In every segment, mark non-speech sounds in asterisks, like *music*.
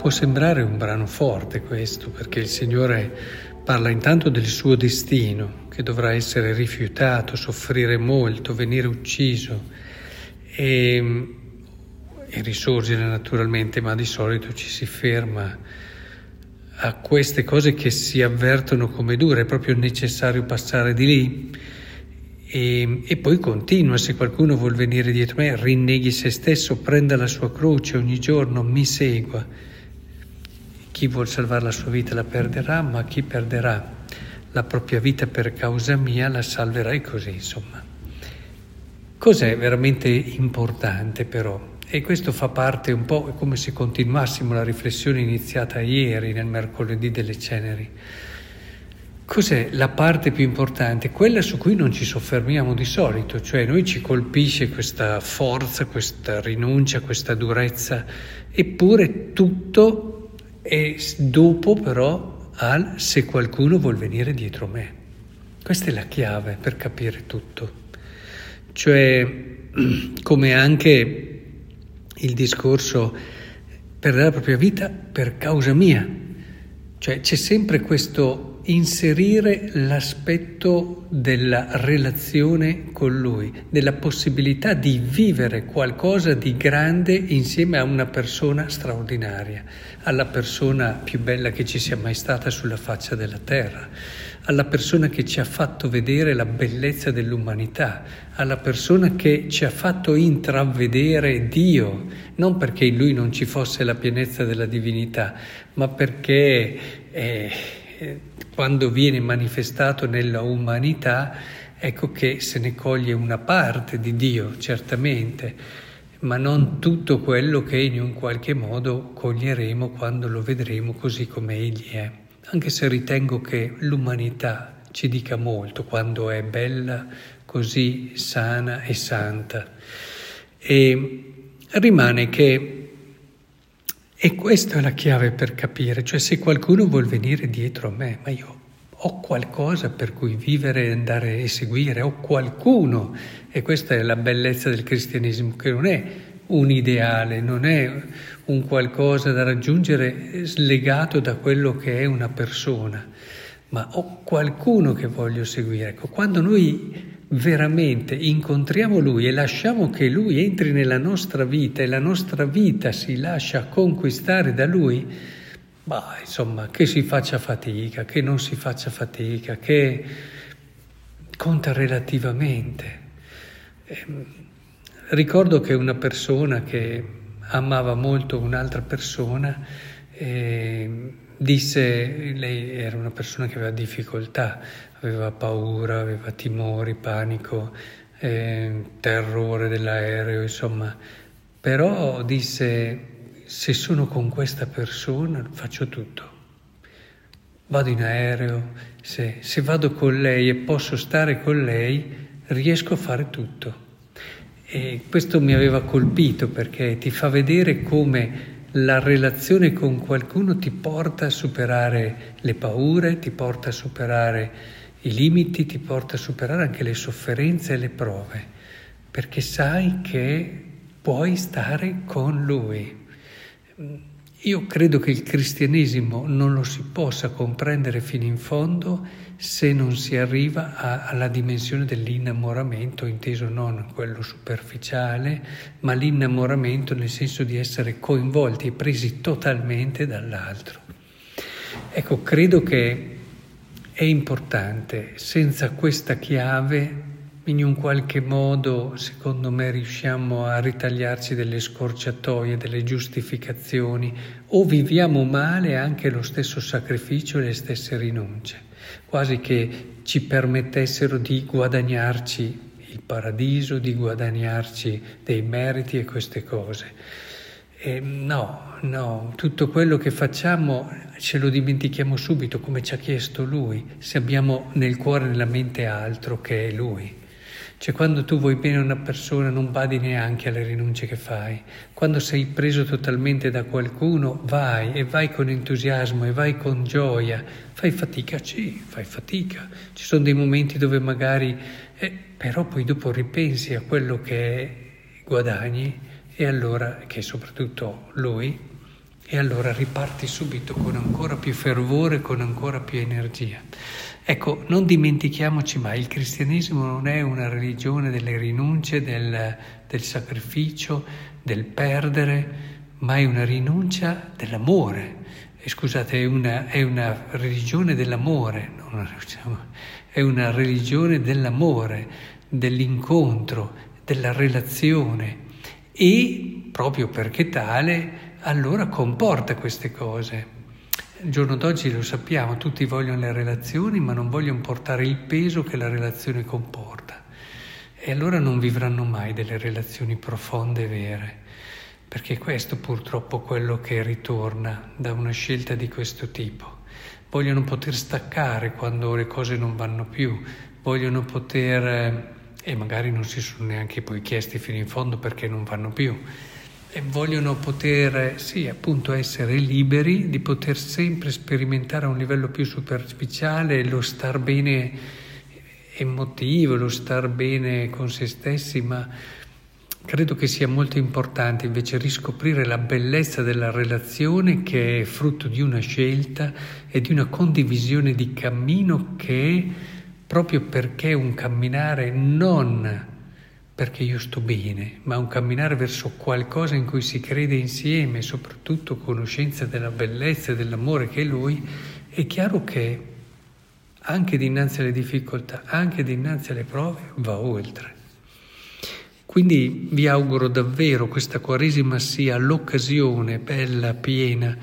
può sembrare un brano forte questo, perché il Signore parla intanto del suo destino, che dovrà essere rifiutato, soffrire molto, venire ucciso e, e risorgere naturalmente, ma di solito ci si ferma a queste cose che si avvertono come dure, è proprio necessario passare di lì. E, e, poi continua, se qualcuno vuol venire dietro me, rinneghi se stesso, prenda la sua croce ogni giorno, mi segua. Chi vuol salvare la sua vita la perderà, ma chi perderà la propria vita per causa mia la salverai così, insomma. Cos'è veramente importante però? E questo fa parte un po' come se continuassimo la riflessione iniziata ieri nel mercoledì delle ceneri. Cos'è la parte più importante? Quella su cui non ci soffermiamo di solito, cioè noi ci colpisce questa forza, questa rinuncia, questa durezza, eppure tutto è dopo però al se qualcuno vuol venire dietro me. Questa è la chiave per capire tutto. Cioè, *clears throat* come anche il discorso per la propria vita per causa mia. Cioè c'è sempre questo inserire l'aspetto della relazione con Lui, della possibilità di vivere qualcosa di grande insieme a una persona straordinaria, alla persona più bella che ci sia mai stata sulla faccia della terra, alla persona che ci ha fatto vedere la bellezza dell'umanità, alla persona che ci ha fatto intravedere Dio, non perché in Lui non ci fosse la pienezza della divinità, ma perché... Eh, quando viene manifestato nella umanità, ecco che se ne coglie una parte di Dio, certamente, ma non tutto quello che in un qualche modo coglieremo quando lo vedremo così come Egli è. Anche se ritengo che l'umanità ci dica molto quando è bella, così sana e santa. E rimane che e questa è la chiave per capire, cioè se qualcuno vuol venire dietro a me, ma io ho qualcosa per cui vivere, e andare e seguire, ho qualcuno, e questa è la bellezza del cristianesimo, che non è un ideale, non è un qualcosa da raggiungere slegato da quello che è una persona, ma ho qualcuno che voglio seguire. Ecco, quando noi veramente incontriamo Lui e lasciamo che Lui entri nella nostra vita e la nostra vita si lascia conquistare da Lui, bah, insomma, che si faccia fatica, che non si faccia fatica, che conta relativamente. Eh, ricordo che una persona che amava molto un'altra persona eh, disse, lei era una persona che aveva difficoltà aveva paura, aveva timori, panico, eh, terrore dell'aereo, insomma. Però disse, se sono con questa persona faccio tutto. Vado in aereo, se, se vado con lei e posso stare con lei, riesco a fare tutto. E questo mi aveva colpito perché ti fa vedere come la relazione con qualcuno ti porta a superare le paure, ti porta a superare i limiti ti porta a superare anche le sofferenze e le prove, perché sai che puoi stare con Lui. Io credo che il cristianesimo non lo si possa comprendere fino in fondo se non si arriva a, alla dimensione dell'innamoramento, inteso non quello superficiale, ma l'innamoramento nel senso di essere coinvolti e presi totalmente dall'altro. Ecco, credo che è importante. Senza questa chiave, in un qualche modo, secondo me, riusciamo a ritagliarci delle scorciatoie, delle giustificazioni, o viviamo male anche lo stesso sacrificio e le stesse rinunce, quasi che ci permettessero di guadagnarci il paradiso, di guadagnarci dei meriti e queste cose. Eh, no, no, tutto quello che facciamo ce lo dimentichiamo subito come ci ha chiesto Lui, se abbiamo nel cuore e nella mente altro che è Lui. Cioè quando tu vuoi bene a una persona non badi neanche alle rinunce che fai. Quando sei preso totalmente da qualcuno vai e vai con entusiasmo e vai con gioia. Fai fatica, sì, fai fatica. Ci sono dei momenti dove magari... Eh, però poi dopo ripensi a quello che guadagni e allora, che soprattutto lui, e allora riparti subito con ancora più fervore, con ancora più energia. Ecco, non dimentichiamoci mai, il cristianesimo non è una religione delle rinunce, del, del sacrificio, del perdere, ma è una rinuncia dell'amore. E scusate, è una, è una religione dell'amore, una, è una religione dell'amore, dell'incontro, della relazione e proprio perché tale allora comporta queste cose. Il giorno d'oggi lo sappiamo, tutti vogliono le relazioni ma non vogliono portare il peso che la relazione comporta. E allora non vivranno mai delle relazioni profonde e vere, perché questo purtroppo è quello che ritorna da una scelta di questo tipo. Vogliono poter staccare quando le cose non vanno più, vogliono poter, e magari non si sono neanche poi chiesti fino in fondo perché non vanno più, e vogliono poter, sì, appunto essere liberi, di poter sempre sperimentare a un livello più superficiale lo star bene emotivo, lo star bene con se stessi, ma credo che sia molto importante invece riscoprire la bellezza della relazione che è frutto di una scelta e di una condivisione di cammino che proprio perché un camminare non perché io sto bene, ma un camminare verso qualcosa in cui si crede insieme, soprattutto conoscenza della bellezza e dell'amore che è Lui, è chiaro che anche dinanzi alle difficoltà, anche dinanzi alle prove, va oltre. Quindi vi auguro davvero questa Quaresima sia l'occasione bella, piena,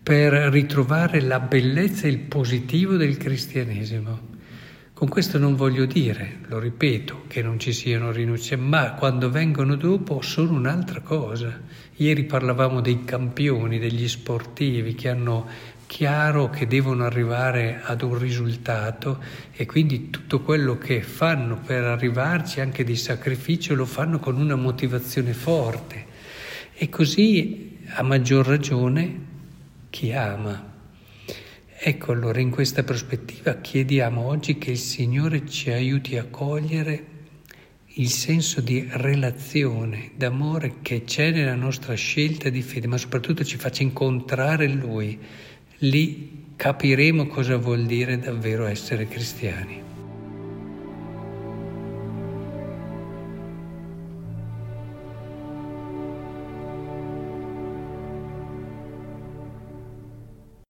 per ritrovare la bellezza e il positivo del cristianesimo con questo non voglio dire, lo ripeto, che non ci siano rinunce, ma quando vengono dopo sono un'altra cosa. Ieri parlavamo dei campioni, degli sportivi che hanno chiaro che devono arrivare ad un risultato e quindi tutto quello che fanno per arrivarci, anche di sacrificio, lo fanno con una motivazione forte. E così, a maggior ragione, chi ama. Ecco allora in questa prospettiva chiediamo oggi che il Signore ci aiuti a cogliere il senso di relazione, d'amore che c'è nella nostra scelta di fede, ma soprattutto ci faccia incontrare Lui. Lì capiremo cosa vuol dire davvero essere cristiani.